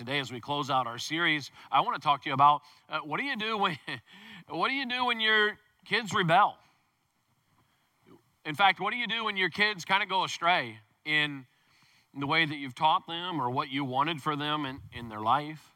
today, as we close out our series, I want to talk to you about uh, what do you do when what do you do when your kids rebel? In fact, what do you do when your kids kind of go astray in the way that you've taught them or what you wanted for them in, in their life?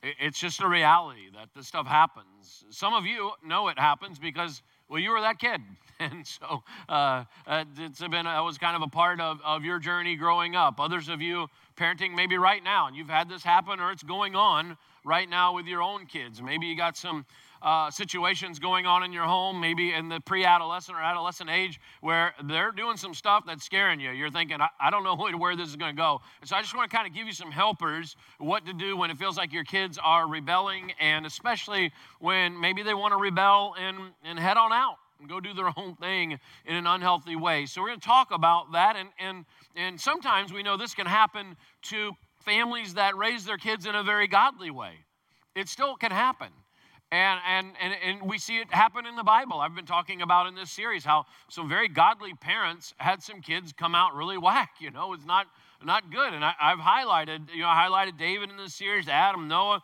It's just a reality that this stuff happens. Some of you know it happens because, well, you were that kid. And so uh, uh it's been, that was kind of a part of, of your journey growing up. Others of you parenting maybe right now, and you've had this happen or it's going on right now with your own kids. Maybe you got some uh, situations going on in your home, maybe in the pre adolescent or adolescent age, where they're doing some stuff that's scaring you. You're thinking, I, I don't know where this is going to go. And so I just want to kind of give you some helpers what to do when it feels like your kids are rebelling, and especially when maybe they want to rebel and, and head on out and go do their own thing in an unhealthy way. So we're going to talk about that. And, and, and sometimes we know this can happen to families that raise their kids in a very godly way. It still can happen. And, and, and, and we see it happen in the Bible. I've been talking about in this series how some very godly parents had some kids come out really whack. You know, it's not, not good. And I, have highlighted, you know, I highlighted David in this series, Adam, Noah,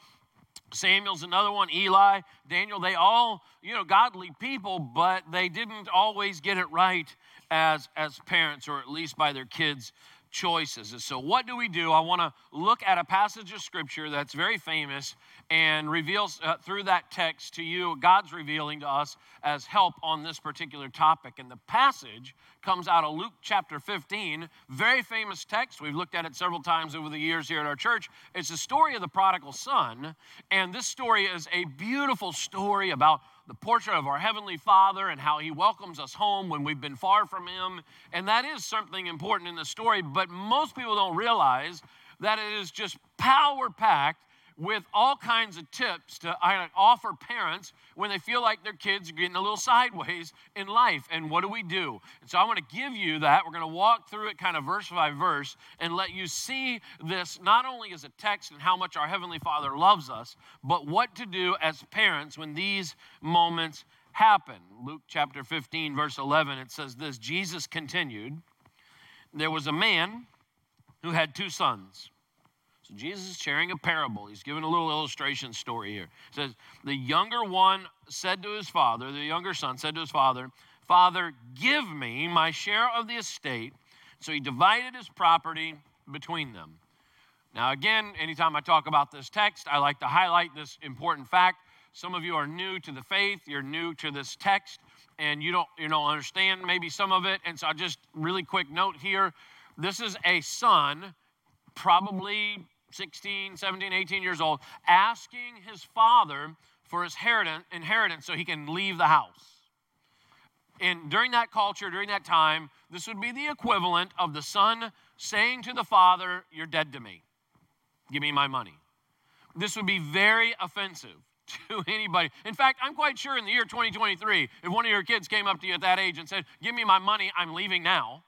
Samuel's another one, Eli, Daniel. They all, you know, godly people, but they didn't always get it right as, as parents or at least by their kids' choices. And so, what do we do? I want to look at a passage of scripture that's very famous and reveals uh, through that text to you, God's revealing to us as help on this particular topic. And the passage comes out of Luke chapter 15, very famous text. We've looked at it several times over the years here at our church. It's the story of the prodigal son. And this story is a beautiful story about the portrait of our Heavenly Father and how He welcomes us home when we've been far from Him. And that is something important in the story, but most people don't realize that it is just power packed with all kinds of tips to I offer parents when they feel like their kids are getting a little sideways in life. And what do we do? And so I want to give you that. We're going to walk through it kind of verse by verse and let you see this not only as a text and how much our Heavenly Father loves us, but what to do as parents when these moments happen. Luke chapter 15, verse 11, it says this Jesus continued, There was a man who had two sons. So Jesus is sharing a parable. He's giving a little illustration story here. It says, The younger one said to his father, the younger son said to his father, Father, give me my share of the estate. So he divided his property between them. Now, again, anytime I talk about this text, I like to highlight this important fact. Some of you are new to the faith, you're new to this text, and you don't, you don't understand maybe some of it. And so, just really quick note here this is a son, probably 16, 17, 18 years old, asking his father for his inheritance so he can leave the house. And during that culture, during that time, this would be the equivalent of the son saying to the father, You're dead to me. Give me my money. This would be very offensive to anybody. In fact, I'm quite sure in the year 2023, if one of your kids came up to you at that age and said, Give me my money, I'm leaving now,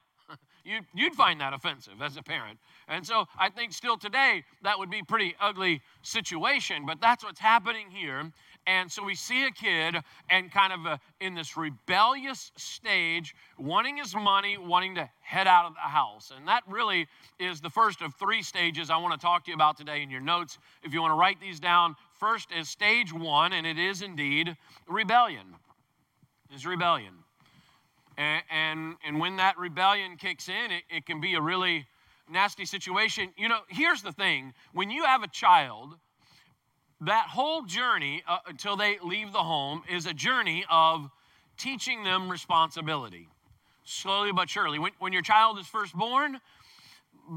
you'd, you'd find that offensive as a parent. And so I think still today that would be pretty ugly situation, but that's what's happening here. And so we see a kid and kind of a, in this rebellious stage, wanting his money, wanting to head out of the house. And that really is the first of three stages I want to talk to you about today in your notes. If you want to write these down, first is stage one, and it is indeed rebellion. Is rebellion. And, and, and when that rebellion kicks in, it, it can be a really nasty situation. You know, here's the thing when you have a child, that whole journey uh, until they leave the home is a journey of teaching them responsibility. Slowly but surely. When, when your child is first born,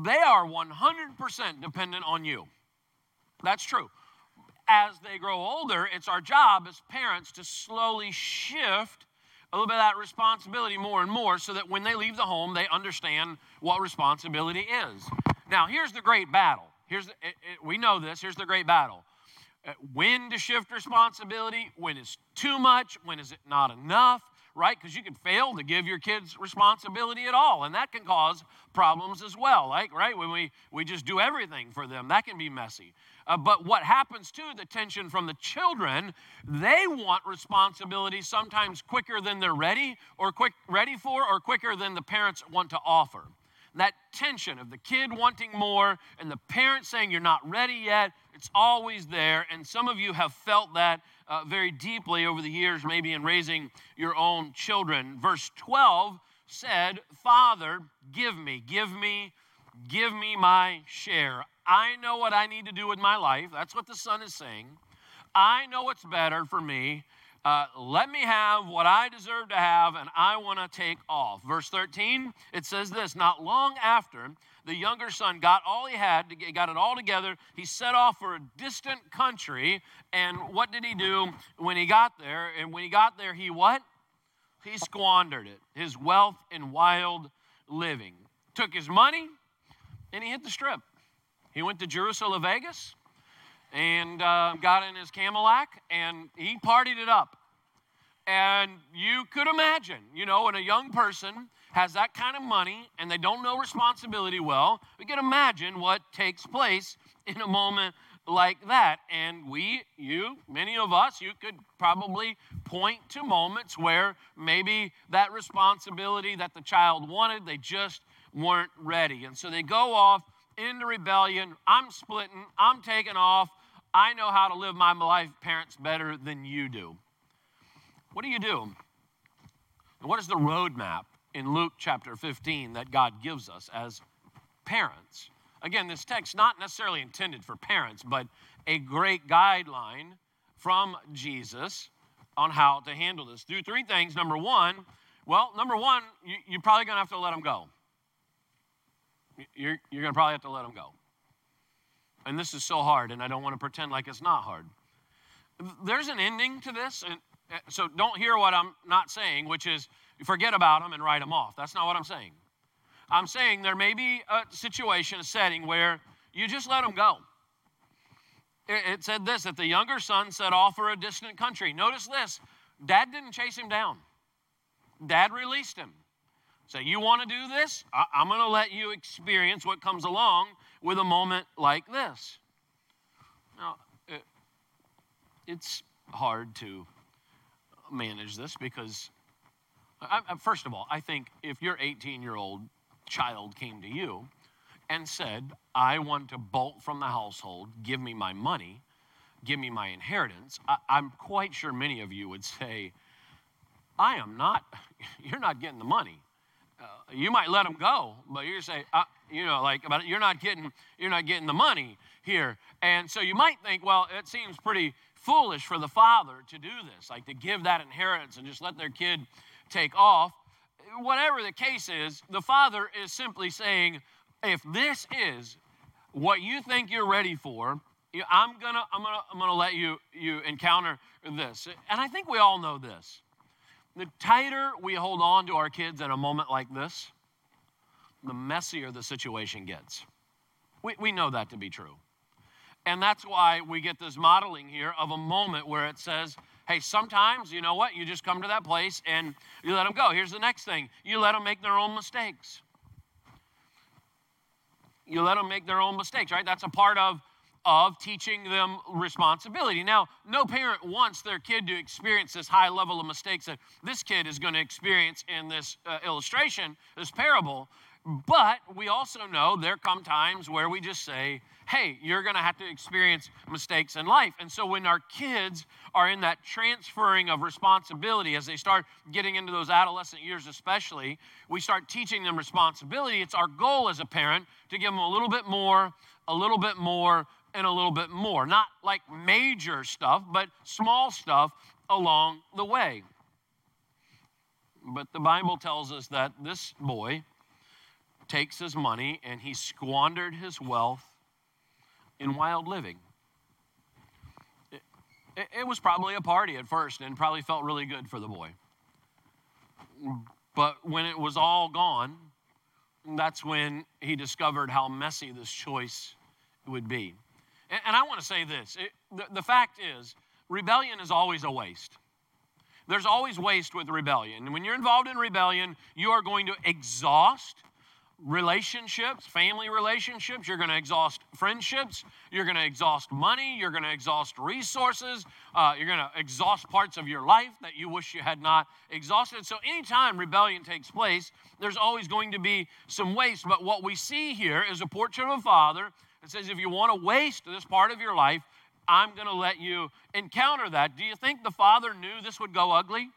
they are 100% dependent on you. That's true. As they grow older, it's our job as parents to slowly shift a little bit of that responsibility more and more so that when they leave the home, they understand what responsibility is. Now, here's the great battle. Here's the, it, it, we know this. Here's the great battle. Uh, when to shift responsibility, when is too much, when is it not enough, right? Because you can fail to give your kids responsibility at all, and that can cause problems as well, like, right? When we, we just do everything for them, that can be messy. Uh, but what happens too, the tension from the children, they want responsibility sometimes quicker than they're ready or quick ready for or quicker than the parents want to offer. that tension of the kid wanting more and the parent saying you're not ready yet, it's always there. And some of you have felt that uh, very deeply over the years, maybe in raising your own children. Verse 12 said, Father, give me, give me, give me my share. I know what I need to do with my life. That's what the son is saying. I know what's better for me. Uh, let me have what I deserve to have, and I want to take off. Verse 13, it says this Not long after the younger son got all he had, got it all together, he set off for a distant country. And what did he do when he got there? And when he got there, he what? He squandered it, his wealth in wild living. Took his money and he hit the strip. He went to Jerusalem, Vegas, and uh, got in his Cadillac and he partied it up. And you could imagine, you know, when a young person has that kind of money and they don't know responsibility well, we can imagine what takes place in a moment like that. And we, you, many of us, you could probably point to moments where maybe that responsibility that the child wanted, they just weren't ready. And so they go off into rebellion. I'm splitting, I'm taking off. I know how to live my life, parents, better than you do. What do you do? What is the roadmap in Luke chapter 15 that God gives us as parents? Again, this text not necessarily intended for parents, but a great guideline from Jesus on how to handle this. Do three things. Number one, well, number one, you, are probably going to have to let them go. You're, you're going to probably have to let them go. And this is so hard, and I don't want to pretend like it's not hard. There's an ending to this, and Eh, so don't hear what I'm not saying, which is forget about them and write them off. That's not what I'm saying. I'm saying there may be a situation, a setting where you just let them go. It, said this that the younger son set off for a distant country. Notice this dad didn't chase him down, dad released him. Say, you want to do this? I, I'm going to let you experience what comes along with a moment like this. Now, it, it's hard to manage this because, I, I, first of all, I think if your 18 year old child came to you and said, I want to bolt from the household, give me my money, give me my inheritance, I, I'm quite sure many of you would say, I am not, you're not getting the money. Uh, you might let them go, but you say, uh, you know, like, but you're not getting, you're not getting the money here. And so you might think, well, it seems pretty foolish for the father to do this, like to give that inheritance and just let their kid take off. Whatever the case is, the father is simply saying, if this is what you think you're ready for, I'm gonna, I'm gonna, I'm gonna let you you encounter this. And I think we all know this. The tighter we hold on to our kids in a moment like this, the messier the situation gets. We, we know that to be true. And that's why we get this modeling here of a moment where it says, hey, sometimes, you know what? You just come to that place and you let them go. Here's the next thing you let them make their own mistakes. You let them make their own mistakes, right? That's a part of, of teaching them responsibility. Now, no parent wants their kid to experience this high level of mistakes that this kid is going to experience in this uh, illustration, this parable. But we also know there come times where we just say, hey, you're going to have to experience mistakes in life. And so when our kids are in that transferring of responsibility, as they start getting into those adolescent years, especially, we start teaching them responsibility. It's our goal as a parent to give them a little bit more, a little bit more, and a little bit more. Not like major stuff, but small stuff along the way. But the Bible tells us that this boy, takes his money and he squandered his wealth in wild living. It, it, was probably a party at first and probably felt really good for the boy. But when it was all gone, that's when he discovered how messy this choice would be. And, and I want to say this it, the, the fact is, rebellion is always a waste. There's always waste with rebellion. And when you're involved in rebellion, you are going to exhaust relationships, family relationships. You're going to exhaust friendships. You're going to exhaust money. You're going to exhaust resources. Uh, you're going to exhaust parts of your life that you wish you had not exhausted. So, anytime rebellion takes place, there's always going to be some waste. But what we see here is a portrait of a father that says, if you want to waste this part of your life, I'm going to let you encounter that. Do you think the father knew this would go ugly?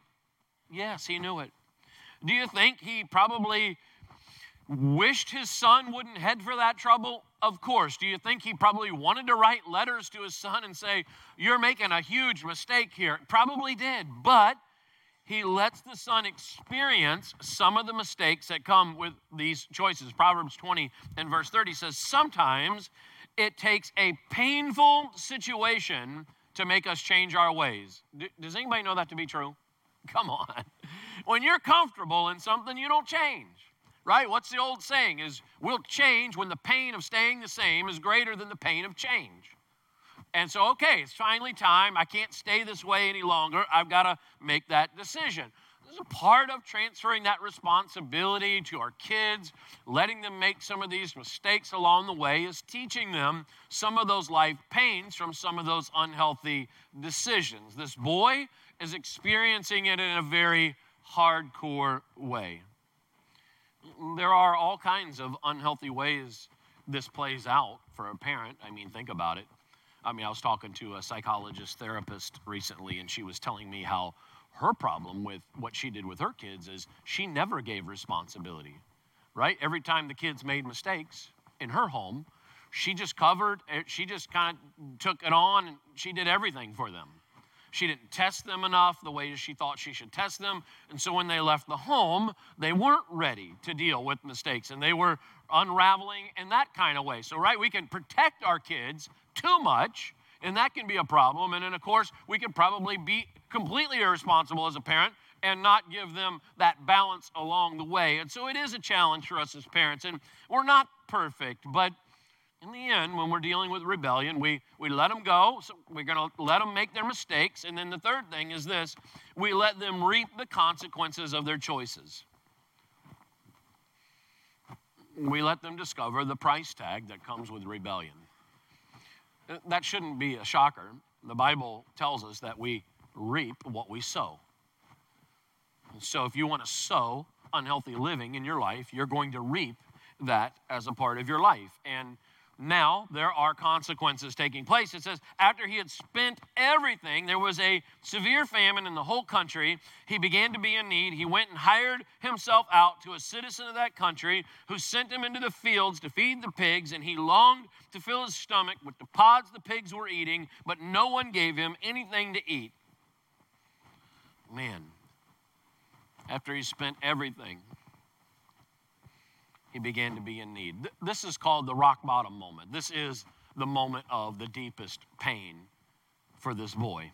Yes, he knew it. Do you think he probably wished his son wouldn't head for that trouble? Of course. Do you think he probably wanted to write letters to his son and say, You're making a huge mistake here? Probably did. But he lets the son experience some of the mistakes that come with these choices. Proverbs 20 and verse 30 says, Sometimes it takes a painful situation to make us change our ways. Does anybody know that to be true? Come on. When you're comfortable in something, you don't change right? What's the old saying is we'll change when the pain of staying the same is greater than the pain of change. And so, okay, it's finally time. I can't stay this way any longer. I've got to make that decision. This is a part of transferring that responsibility to our kids, letting them make some of these mistakes along the way, is teaching them some of those life pains from some of those unhealthy decisions. This boy is experiencing it in a very hardcore way there are all kinds of unhealthy ways this plays out for a parent. I mean, think about it. I mean, I was talking to a psychologist therapist recently, and she was telling me how her problem with what she did with her kids is she never gave responsibility, right? Every time the kids made mistakes in her home, she just covered, eh, she just kind of took it on, and she did everything for them. She didn't test them enough the way she thought she should test them. And so when they left the home, they weren't ready to deal with mistakes and they were unraveling in that kind of way. So, right, we can protect our kids too much, and that can be a problem. And then, of course, we can probably be completely irresponsible as a parent and not give them that balance along the way. And so it is a challenge for us as parents. And we're not perfect, but in the end, when we're dealing with rebellion, we, we let them go. So we're going to let them make their mistakes. And then the third thing is this we let them reap the consequences of their choices. We let them discover the price tag that comes with rebellion. That shouldn't be a shocker. The Bible tells us that we reap what we sow. So if you want to sow unhealthy living in your life, you're going to reap that as a part of your life. And now there are consequences taking place. It says, after he had spent everything, there was a severe famine in the whole country. He began to be in need. He went and hired himself out to a citizen of that country who sent him into the fields to feed the pigs, and he longed to fill his stomach with the pods the pigs were eating, but no one gave him anything to eat. Man, after he spent everything, he began to be in need. This is called the rock bottom moment. This is the moment of the deepest pain for this boy.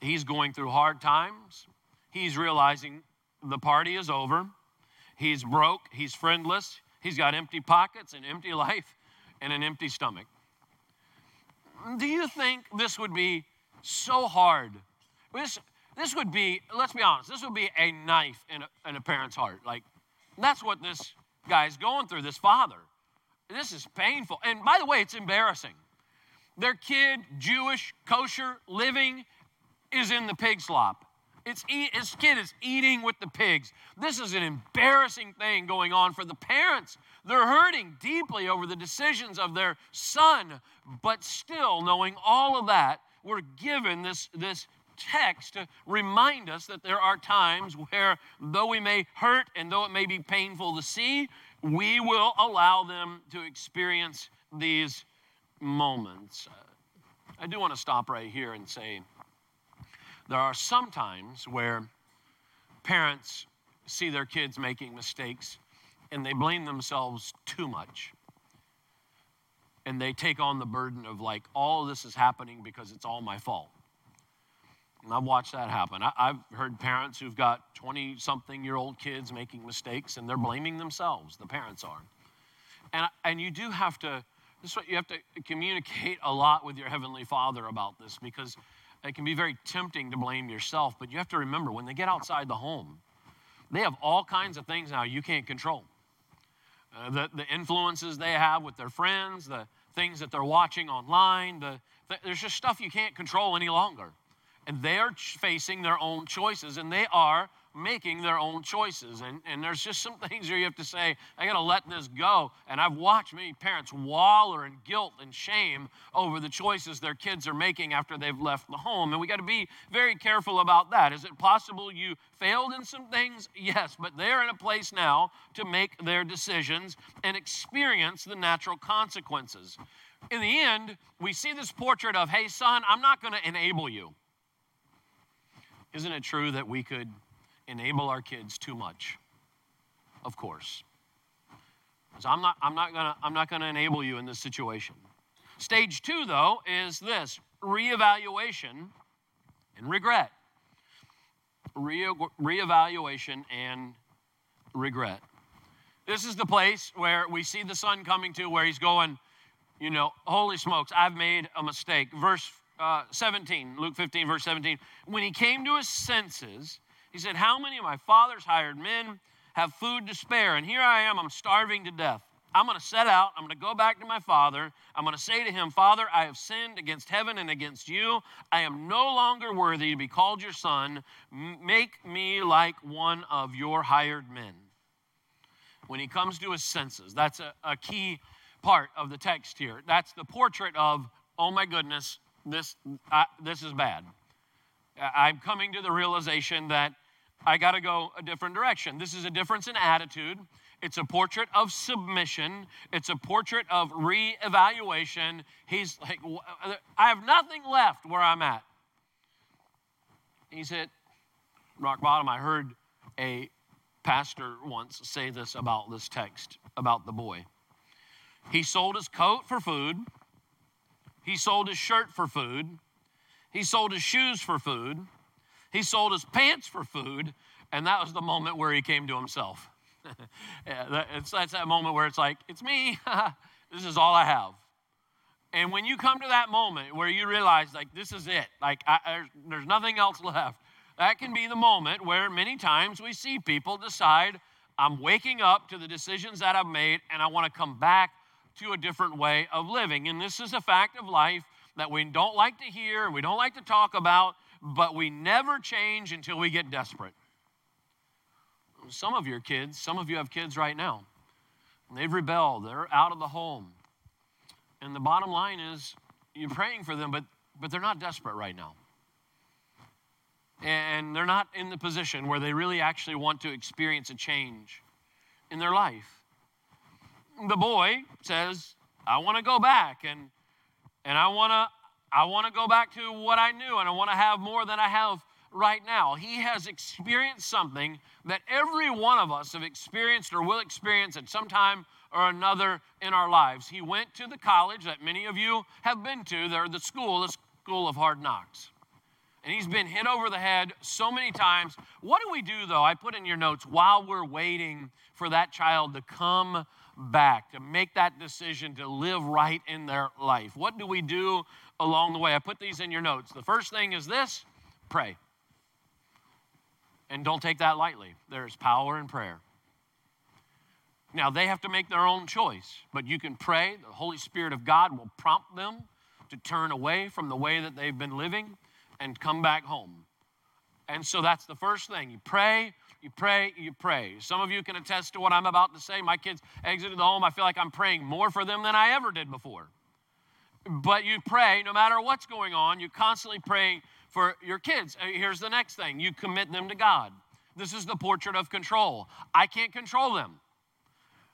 He's going through hard times. He's realizing the party is over. He's broke. He's friendless. He's got empty pockets, an empty life, and an empty stomach. Do you think this would be so hard? This, this would be, let's be honest, this would be a knife in a, in a parent's heart. Like, that's what this guy's going through, this father. This is painful. And by the way, it's embarrassing. Their kid, Jewish, kosher, living, is in the pig slop. It's eat, his kid is eating with the pigs. This is an embarrassing thing going on for the parents. They're hurting deeply over the decisions of their son, but still, knowing all of that, we're given this, this text to remind us that there are times where, though we may hurt and though it may be painful to see, we will allow them to experience these moments. I do want to stop right here and say there are some times where parents see their kids making mistakes and they blame themselves too much. And they take on the burden of, like, all this is happening because it's all my fault. And I've watched that happen. I, have heard parents who've got 20 something year old kids making mistakes and they're blaming themselves, the parents are. And, and you do have to, this you have to communicate a lot with your Heavenly Father about this because it can be very tempting to blame yourself. But you have to remember when they get outside the home, they have all kinds of things now you can't control. uh, the, the influences they have with their friends, the things that they're watching online. The, the, there's just stuff you can't control any longer. And they're facing their own choices, and they are making their own choices. And, and there's just some things where you have to say, I got to let this go. And I've watched many parents waller in guilt and shame over the choices their kids are making after they've left the home. And we got to be very careful about that. Is it possible you failed in some things? Yes, but they're in a place now to make their decisions and experience the natural consequences. In the end, we see this portrait of, hey, son, I'm not going to enable you. Isn't it true that we could enable our kids too much. Of course. So I'm not, I'm not gonna, I'm not gonna enable you in this situation. Stage two, though, is this reevaluation and regret. Re- reevaluation and regret. This is the place where we see the son coming to where he's going, you know, holy smokes, I've made a mistake. Verse uh, 17, Luke 15, verse 17. When he came to his senses, he said, How many of my father's hired men have food to spare? And here I am, I'm starving to death. I'm going to set out. I'm going to go back to my father. I'm going to say to him, Father, I have sinned against heaven and against you. I am no longer worthy to be called your son. Make me like one of your hired men. When he comes to his senses, that's a, a key part of the text here. That's the portrait of, oh my goodness, this, uh, this is bad. I'm coming to the realization that I got to go a different direction. This is a difference in attitude. It's a portrait of submission. It's a portrait of reevaluation. He's like, I have nothing left where I'm at. He's hit rock bottom. I heard a pastor once say this about this text, about the boy. He sold his coat for food, he sold his shirt for food, he sold his shoes for food. He sold his pants for food. And that was the moment where he came to himself. it's, that's that moment where it's like, it's me. this is all I have. And when you come to that moment where you realize, like, this is it, like, I, there's, there's nothing else left, that can be the moment where many times we see people decide, I'm waking up to the decisions that I've made and I want to come back to a different way of living. And this is a fact of life that we don't like to hear and we don't like to talk about, but we never change until we get desperate. Some of your kids, some of you have kids right now, they've rebelled, they're out of the home. And the bottom line is you're praying for them, but, but they're not desperate right now. And they're not in the position where they really actually want to experience a change in their life. The boy says, I want to go back. And and I want to I want to go back to what I knew and I want to have more than I have right now. He has experienced something that every one of us have experienced or will experience at some time or another in our lives. He went to the college that many of you have been to, They're the school, the school of hard knocks. And he's been hit over the head so many times. What do we do though? I put in your notes while we're waiting for that child to come back, to make that decision to live right in their life. What do we do along the way? I put these in your notes. The first thing is this pray. And don't take that lightly. There's power in prayer. Now, they have to make their own choice, but you can pray. The Holy Spirit of God will prompt them to turn away from the way that they've been living and come back home. And so that's the first thing. You pray, you pray, you pray. Some of you can attest to what I'm about to say. My kids exited the home. I feel like I'm praying more for them than I ever did before. But you pray no matter what's going on, you're constantly praying for your kids. Uh, here's the next thing you commit them to God. This is the portrait of control. I can't control them.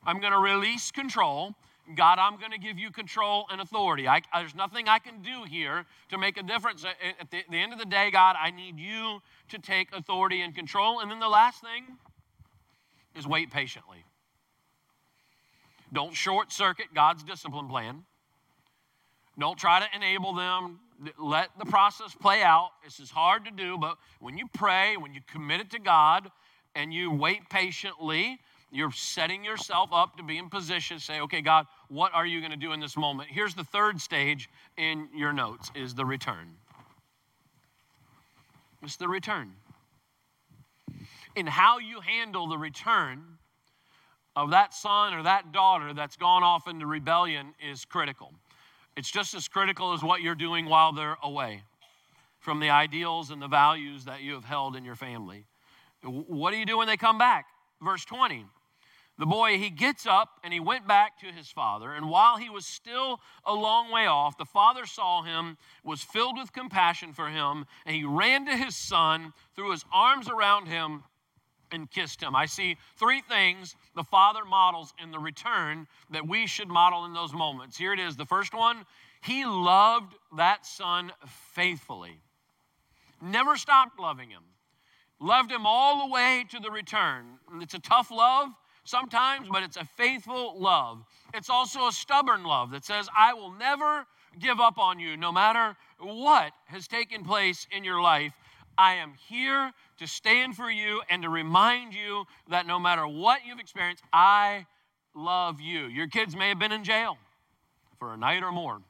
I'm going to release control God, I'm going to give you control and authority. I, there's nothing I can do here to make a difference. At the, at the end of the day, God, I need you to take authority and control. And then the last thing is wait patiently. Don't short circuit God's discipline plan. Don't try to enable them. Let the process play out. This is hard to do, but when you pray, when you commit it to God, and you wait patiently, you're setting yourself up to be in position to say, okay, God, what are you going to do in this moment? Here's the third stage in your notes is the return. It's the return. In how you handle the return, of that son or that daughter that's gone off into rebellion is critical. It's just as critical as what you're doing while they're away from the ideals and the values that you have held in your family. What do you do when they come back? Verse 20. The boy, he gets up and he went back to his father. And while he was still a long way off, the father saw him, was filled with compassion for him, and he ran to his son, threw his arms around him, and kissed him. I see three things the father models in the return that we should model in those moments. Here it is. The first one, he loved that son faithfully, never stopped loving him, loved him all the way to the return. It's a tough love sometimes, but it's a faithful love. It's also a stubborn love that says, I will never give up on you no matter what has taken place in your life. I am here to stand for you and to remind you that no matter what you've experienced, I love you. Your kids may have been in jail for a night or more.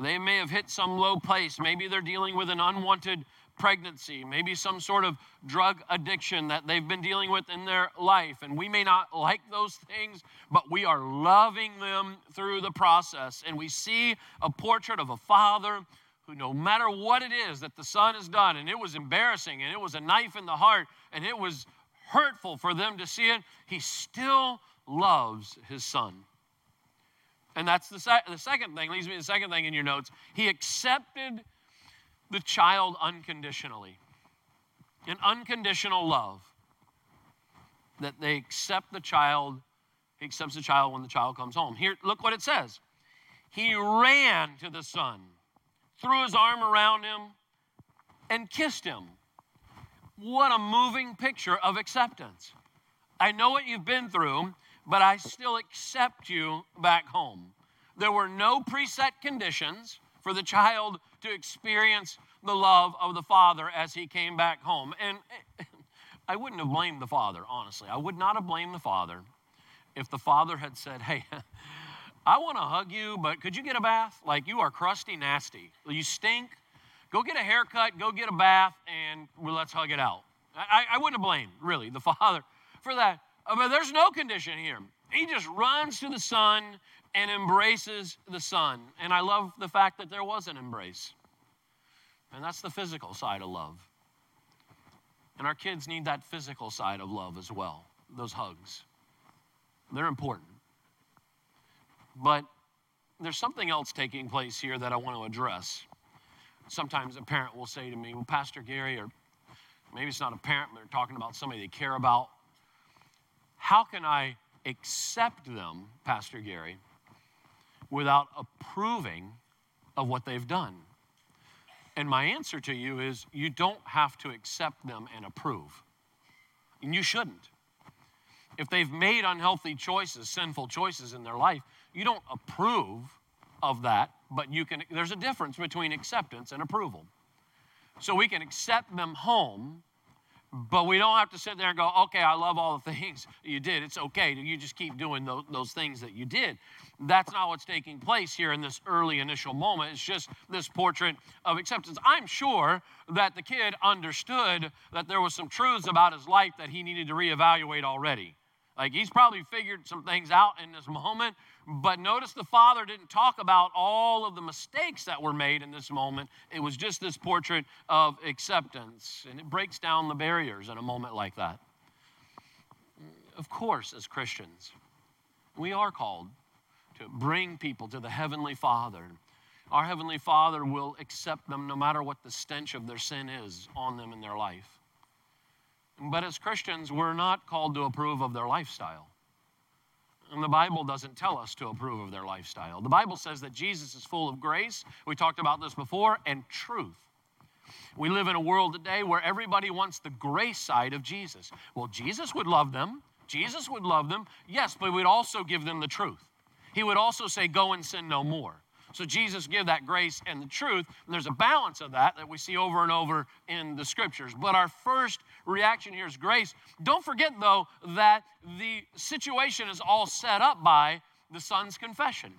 They may have hit some low place. Maybe they're dealing with an unwanted pregnancy, maybe some sort of drug addiction that they've been dealing with in their life. And we may not like those things, but we are loving them through the process. And we see a portrait of a father who, no matter what it is that the son has done, and it was embarrassing, and it was a knife in the heart, and it was hurtful for them to see it, he still loves his son. And that's the, se- the second thing, leads me to the second thing in your notes. He accepted the child unconditionally. An unconditional love. That they accept the child, he accepts the child when the child comes home. Here, look what it says. He ran to the son, threw his arm around him, and kissed him. What a moving picture of acceptance. I know what you've been through, but I still accept you back home. There were no preset conditions for the child to experience the love of the father as he came back home. And I wouldn't have blamed the father, honestly. I would not have blamed the father if the father had said, Hey, I want to hug you, but could you get a bath? Like, you are crusty, nasty. You stink. Go get a haircut, go get a bath, and well, let's hug it out. I, I wouldn't have blamed, really, the father for that. Uh, but there's no condition here. He just runs to the son and embraces the son. And I love the fact that there was an embrace. And that's the physical side of love. And our kids need that physical side of love as well, those hugs. They're important. But there's something else taking place here that I want to address. Sometimes a parent will say to me, Well, Pastor Gary, or maybe it's not a parent, but they're talking about somebody they care about. How can I accept them, Pastor Gary, without approving of what they've done? And my answer to you is you don't have to accept them and approve. And you shouldn't. If they've made unhealthy choices, sinful choices in their life, you don't approve of that, but you can there's a difference between acceptance and approval. So we can accept them home but we don't have to sit there and go, okay, I love all the things you did. It's okay. You just keep doing those, those things that you did. That's not what's taking place here in this early initial moment. It's just this portrait of acceptance. I'm sure that the kid understood that there was some truths about his life that he needed to reevaluate already. Like he's probably figured some things out in this moment, but notice the father didn't talk about all of the mistakes that were made in this moment. It was just this portrait of acceptance, and it breaks down the barriers in a moment like that. Of course, as Christians, we are called to bring people to the Heavenly Father. Our Heavenly Father will accept them no matter what the stench of their sin is on them in their life. But as Christians, we're not called to approve of their lifestyle. And the Bible doesn't tell us to approve of their lifestyle. The Bible says that Jesus is full of grace. We talked about this before, and truth. We live in a world today where everybody wants the grace side of Jesus. Well, Jesus would love them. Jesus would love them. Yes, but we'd also give them the truth. He would also say, Go and sin no more. So Jesus give that grace and the truth. And there's a balance of that that we see over and over in the scriptures. But our first reaction here is grace. Don't forget, though, that the situation is all set up by the son's confession.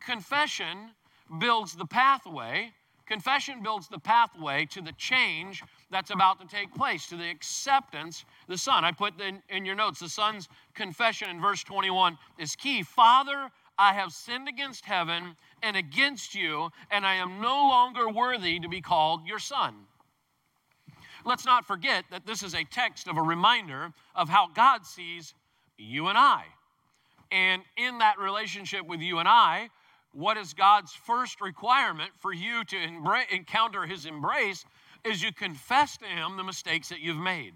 Confession builds the pathway. Confession builds the pathway to the change that's about to take place, to the acceptance the son. I put in, in your notes the son's confession in verse 21 is key. Father, I have sinned against heaven and against you, and I am no longer worthy to be called your son. Let's not forget that this is a text of a reminder of how God sees you and I. And in that relationship with you and I, what is God's first requirement for you to embra- encounter His embrace is you confess to Him the mistakes that you've made.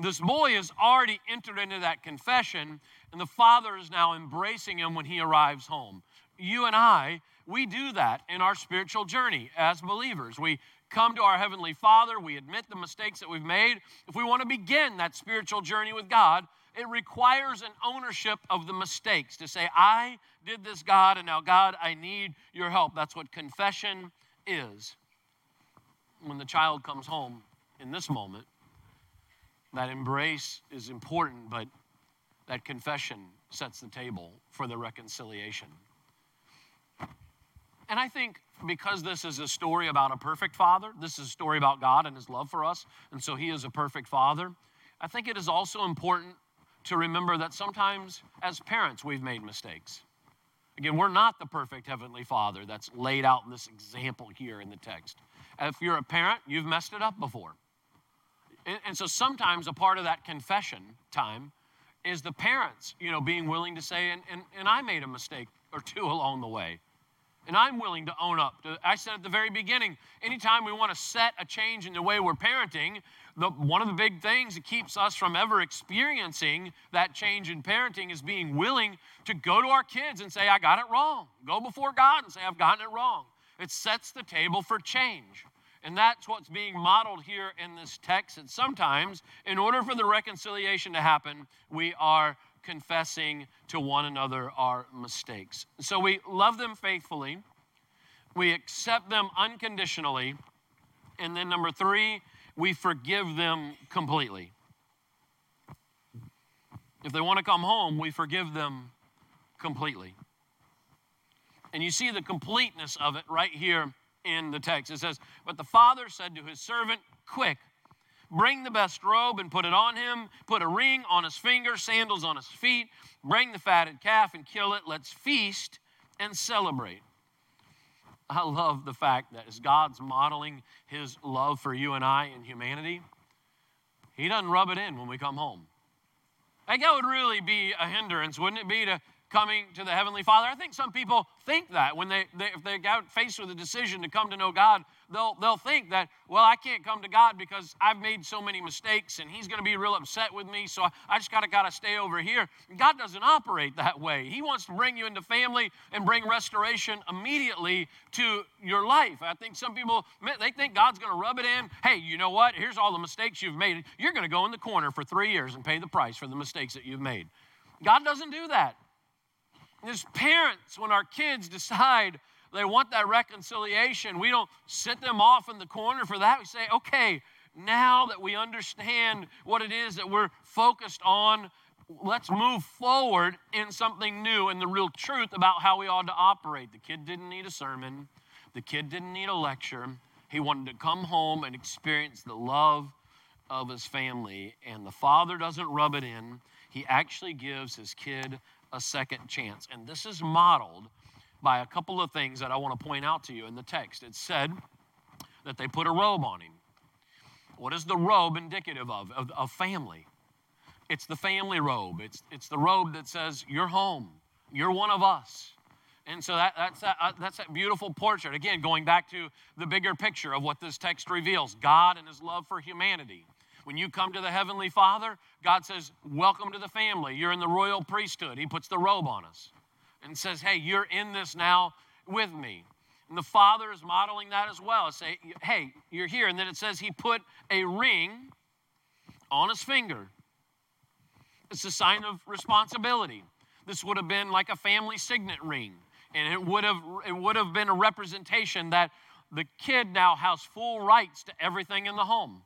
This boy has already entered into that confession, and the father is now embracing him when he arrives home. You and I, we do that in our spiritual journey as believers. We come to our Heavenly Father, we admit the mistakes that we've made. If we want to begin that spiritual journey with God, it requires an ownership of the mistakes to say, I did this, God, and now, God, I need your help. That's what confession is. When the child comes home in this moment, that embrace is important, but that confession sets the table for the reconciliation. And I think because this is a story about a perfect father, this is a story about God and his love for us, and so he is a perfect father. I think it is also important to remember that sometimes as parents we've made mistakes. Again, we're not the perfect heavenly father that's laid out in this example here in the text. If you're a parent, you've messed it up before. And, and so sometimes a part of that confession time is the parents, you know, being willing to say, and, and, and I made a mistake or two along the way. And I'm willing to own up. I said at the very beginning, anytime we want to set a change in the way we're parenting, the, one of the big things that keeps us from ever experiencing that change in parenting is being willing to go to our kids and say, I got it wrong. Go before God and say, I've gotten it wrong. It sets the table for change. And that's what's being modeled here in this text. And sometimes, in order for the reconciliation to happen, we are confessing to one another our mistakes. So we love them faithfully, we accept them unconditionally, and then number three, we forgive them completely. If they want to come home, we forgive them completely. And you see the completeness of it right here in the text. It says, But the father said to his servant, Quick, bring the best robe and put it on him, put a ring on his finger, sandals on his feet, bring the fatted calf and kill it. Let's feast and celebrate. I love the fact that as God's modeling his love for you and I in humanity, he doesn't rub it in when we come home. Like that would really be a hindrance, wouldn't it be, to coming to the Heavenly Father. I think some people think that when they, they if they get faced with a decision to come to know God, they'll, they'll think that, well, I can't come to God because I've made so many mistakes and He's going to be real upset with me, so I, I just got to gotta stay over here. God doesn't operate that way. He wants to bring you into family and bring restoration immediately to your life. I think some people, they think God's going to rub it in. Hey, you know what? Here's all the mistakes you've made. You're going to go in the corner for three years and pay the price for the mistakes that you've made. God doesn't do that. As parents, when our kids decide they want that reconciliation, we don't sit them off in the corner for that. We say, okay, now that we understand what it is that we're focused on, let's move forward in something new and the real truth about how we ought to operate. The kid didn't need a sermon, the kid didn't need a lecture. He wanted to come home and experience the love of his family. And the father doesn't rub it in, he actually gives his kid a second chance. And this is modeled by a couple of things that I want to point out to you in the text. It said that they put a robe on him. What is the robe indicative of? Of, of family. It's the family robe. It's, it's the robe that says, You're home. You're one of us. And so that, that's, that, uh, that's that beautiful portrait. Again, going back to the bigger picture of what this text reveals God and his love for humanity. When you come to the Heavenly Father, God says, Welcome to the family. You're in the royal priesthood. He puts the robe on us and says, Hey, you're in this now with me. And the Father is modeling that as well. Say, Hey, you're here. And then it says, He put a ring on his finger. It's a sign of responsibility. This would have been like a family signet ring. And it would have, it would have been a representation that the kid now has full rights to everything in the home.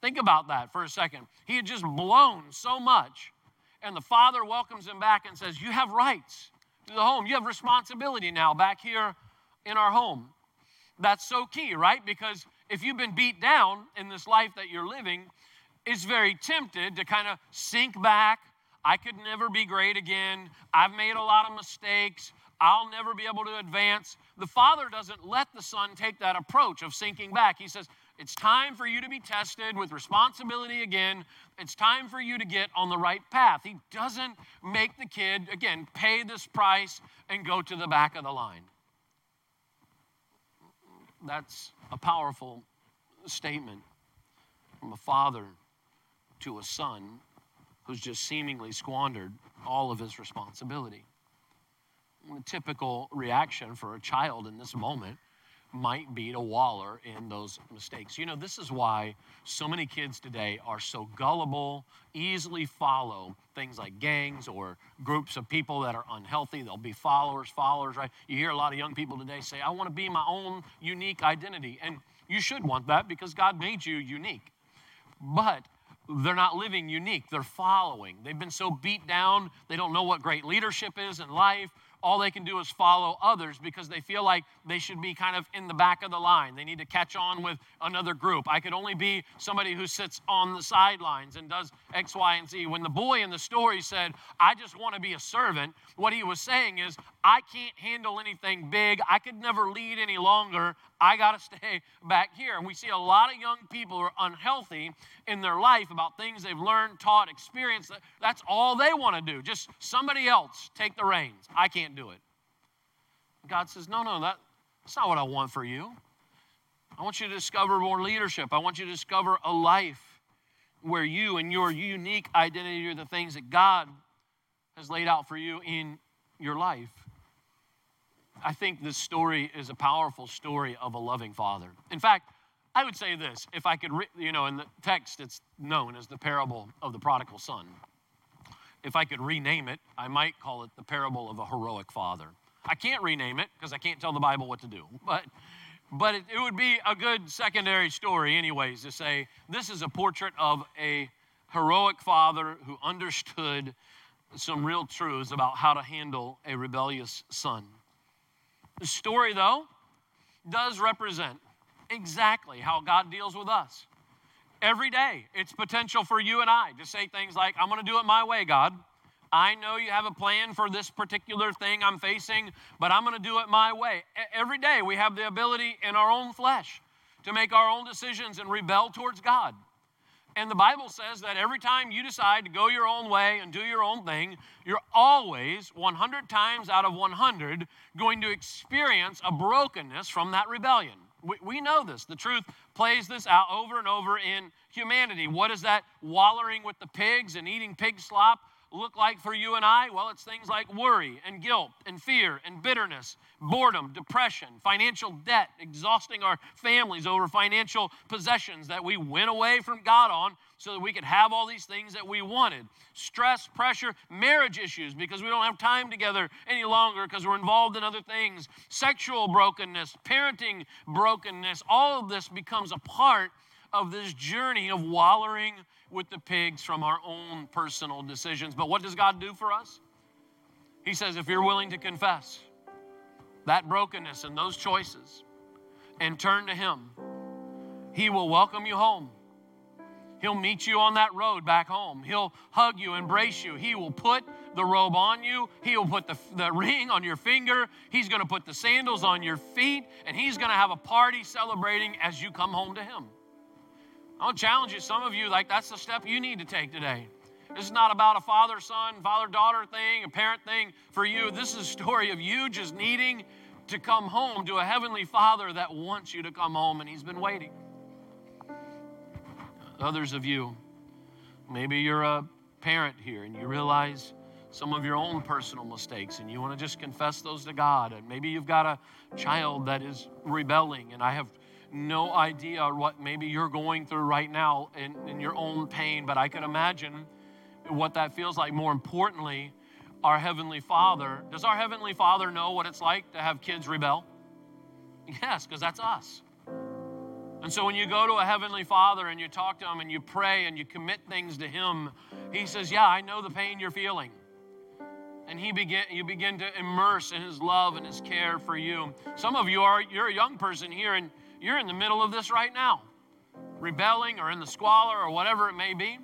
Think about that for a second. He had just blown so much, and the father welcomes him back and says, You have rights to the home. You have responsibility now back here in our home. That's so key, right? Because if you've been beat down in this life that you're living, it's very tempted to kind of sink back. I could never be great again. I've made a lot of mistakes. I'll never be able to advance. The Father doesn't let the Son take that approach of sinking back. He says, It's time for you to be tested with responsibility again. It's time for you to get on the right path. He doesn't make the kid, again, pay this price and go to the back of the line. That's a powerful statement from a father to a son who's just seemingly squandered all of his responsibility. The typical reaction for a child in this moment might be a waller in those mistakes. You know, this is why so many kids today are so gullible, easily follow things like gangs or groups of people that are unhealthy. They'll be followers, followers, right? You hear a lot of young people today say, I want to be my own unique identity. And you should want that because God made you unique. But they're not living unique, they're following. They've been so beat down, they don't know what great leadership is in life all they can do is follow others because they feel like they should be kind of in the back of the line. They need to catch on with another group. I could only be somebody who sits on the sidelines and does X, Y, and Z. When the boy in the story said, I just want to be a servant, what he was saying is, I can't handle anything big. I could never lead any longer. I got to stay back here. And we see a lot of young people who are unhealthy in their life about things they've learned, taught, experienced. That's all they want to do. Just somebody else take the reins. I can't do it. God says, No, no, that, that's not what I want for you. I want you to discover more leadership. I want you to discover a life where you and your unique identity are the things that God has laid out for you in your life. I think this story is a powerful story of a loving father. In fact, I would say this if I could, re- you know, in the text, it's known as the parable of the prodigal son. If I could rename it, I might call it the parable of a heroic father. I can't rename it because I can't tell the Bible what to do, but but it, it would be a good secondary story, anyways, to say this is a portrait of a heroic father who understood some real truths about how to handle a rebellious son. The story, though, does represent exactly how God deals with us. Every day, it's potential for you and I to say things like, I'm going to do it my way, God. I know you have a plan for this particular thing I'm facing, but I'm going to do it my way. Every day, we have the ability in our own flesh to make our own decisions and rebel towards God. And the Bible says that every time you decide to go your own way and do your own thing, you're always 100 times out of 100 going to experience a brokenness from that rebellion. We, we know this. The truth plays this out over and over in humanity. What is that wallowing with the pigs and eating pig slop? Look like for you and I? Well, it's things like worry and guilt and fear and bitterness, boredom, depression, financial debt, exhausting our families over financial possessions that we went away from God on so that we could have all these things that we wanted. Stress, pressure, marriage issues because we don't have time together any longer because we're involved in other things, sexual brokenness, parenting brokenness. All of this becomes a part of this journey of wallowing with the pigs from our own personal decisions. But what does God do for us? He says, if you're willing to confess that brokenness and those choices and turn to Him, He will welcome you home. He'll meet you on that road back home. He'll hug you, embrace you. He will put the robe on you. He will put the, the ring on your finger. He's going to put the sandals on your feet. And He's going to have a party celebrating as you come home to Him. I'll challenge you, some of you, like that's the step you need to take today. This is not about a father son, father daughter thing, a parent thing for you. This is a story of you just needing to come home to a heavenly father that wants you to come home and he's been waiting. Others of you, maybe you're a parent here and you realize some of your own personal mistakes and you want to just confess those to God. And maybe you've got a child that is rebelling, and I have no idea what maybe you're going through right now in, in your own pain, but I can imagine what that feels like. More importantly, our Heavenly Father. Does our Heavenly Father know what it's like to have kids rebel? Yes, because that's us. And so when you go to a Heavenly Father and you talk to Him and you pray and you commit things to Him, He says, Yeah, I know the pain you're feeling. and he begin, you begin to immerse in his love and his care for you. Some of you are, you're a young person here and you're in the middle of this right now, rebelling or in the squalor or whatever it may be.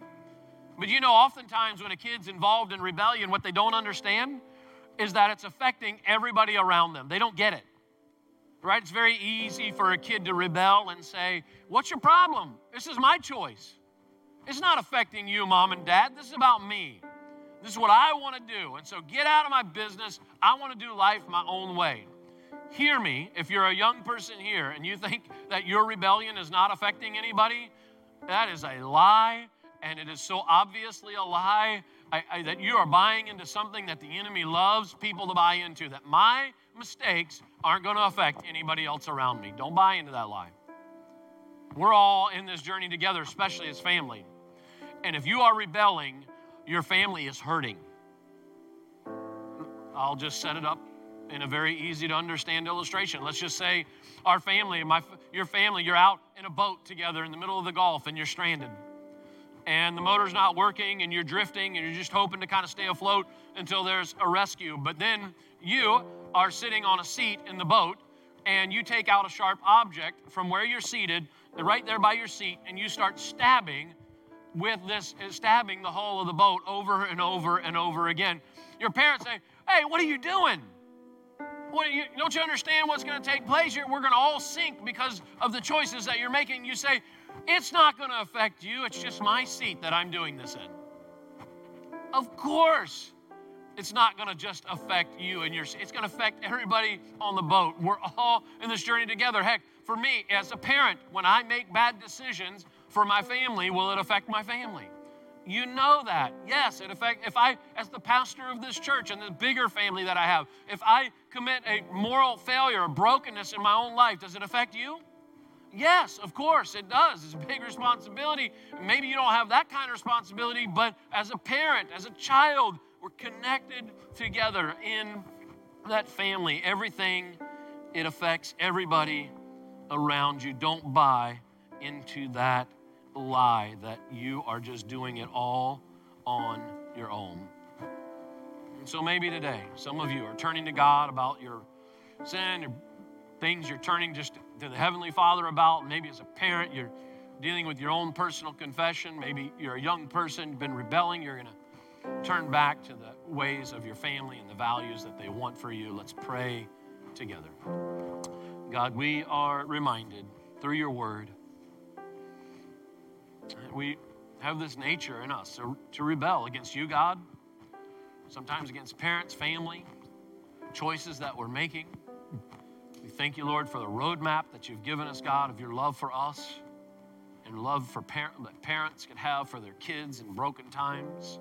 But you know, oftentimes when a kid's involved in rebellion, what they don't understand is that it's affecting everybody around them. They don't get it. Right? It's very easy for a kid to rebel and say, What's your problem? This is my choice. It's not affecting you, mom and dad. This is about me. This is what I want to do. And so get out of my business. I want to do life my own way. Hear me, if you're a young person here and you think that your rebellion is not affecting anybody, that is a lie, and it is so obviously a lie I, I, that you are buying into something that the enemy loves people to buy into, that my mistakes aren't going to affect anybody else around me. Don't buy into that lie. We're all in this journey together, especially as family. And if you are rebelling, your family is hurting. I'll just set it up in a very easy to understand illustration. Let's just say our family, my, your family, you're out in a boat together in the middle of the Gulf and you're stranded. And the motor's not working and you're drifting and you're just hoping to kind of stay afloat until there's a rescue. But then you are sitting on a seat in the boat and you take out a sharp object from where you're seated, right there by your seat, and you start stabbing with this, uh, stabbing the hull of the boat over and over and over again. Your parents say, Hey, what are you doing? What, you, don't you understand what's going to take place here? We're going to all sink because of the choices that you're making. You say, It's not going to affect you. It's just my seat that I'm doing this in. Of course, it's not going to just affect you and your seat. it's going to affect everybody on the boat we're all in this journey together heck for me as a parent when i make bad decisions for my family will it affect my family you know that. Yes, in affect if I as the pastor of this church and the bigger family that I have, if I commit a moral failure, a brokenness in my own life, does it affect you? Yes, of course it does. It's a big responsibility. Maybe you don't have that kind of responsibility, but as a parent, as a child, we're connected together in that family. Everything it affects everybody around you. Don't buy into that lie that you are just doing it all on your own. And so maybe today, some of you are turning to God about your sin, your things you're turning just to the Heavenly Father about. Maybe as a parent, you're dealing with your own personal confession. Maybe you're a young person, you've been rebelling. You're going to turn back to the ways of your family and the values that they want for you. Let's pray together. God, we are reminded through your word we have this nature in us to, to rebel against you, God, sometimes against parents, family, choices that we're making. We thank you, Lord, for the roadmap that you've given us, God, of your love for us and love for par- that parents can have for their kids in broken times.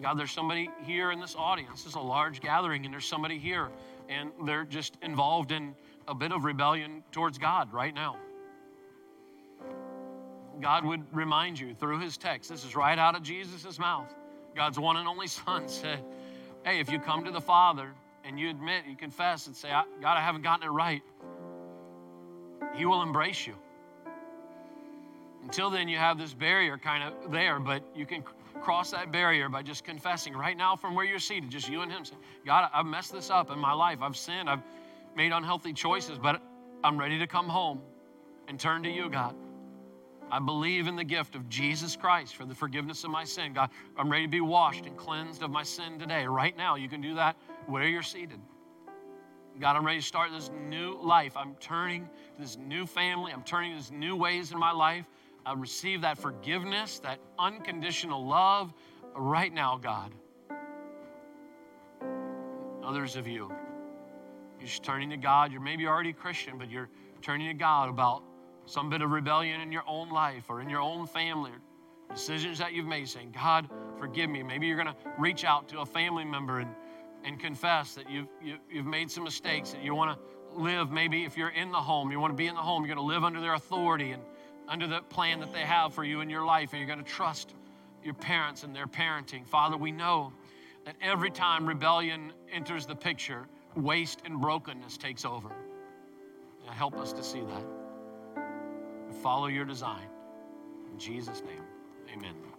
God, there's somebody here in this audience. This is a large gathering, and there's somebody here, and they're just involved in a bit of rebellion towards God right now. God would remind you through his text. This is right out of Jesus' mouth. God's one and only Son said, Hey, if you come to the Father and you admit, you confess and say, God, I haven't gotten it right, He will embrace you. Until then, you have this barrier kind of there, but you can cross that barrier by just confessing right now from where you're seated, just you and Him. Say, God, I've messed this up in my life. I've sinned. I've made unhealthy choices, but I'm ready to come home and turn to you, God. I believe in the gift of Jesus Christ for the forgiveness of my sin. God, I'm ready to be washed and cleansed of my sin today. Right now, you can do that where you're seated. God, I'm ready to start this new life. I'm turning to this new family. I'm turning to these new ways in my life. I receive that forgiveness, that unconditional love right now, God. Others of you, you're turning to God. You're maybe already a Christian, but you're turning to God about some bit of rebellion in your own life or in your own family, decisions that you've made, saying, God, forgive me. Maybe you're going to reach out to a family member and, and confess that you've, you, have you have made some mistakes, that you want to live, maybe if you're in the home, you want to be in the home, you're going to live under their authority and under the plan that they have for you in your life, and you're going to trust your parents and their parenting. Father, we know that every time rebellion enters the picture, waste and brokenness takes over. help us to see that follow your design. In Jesus' name, amen.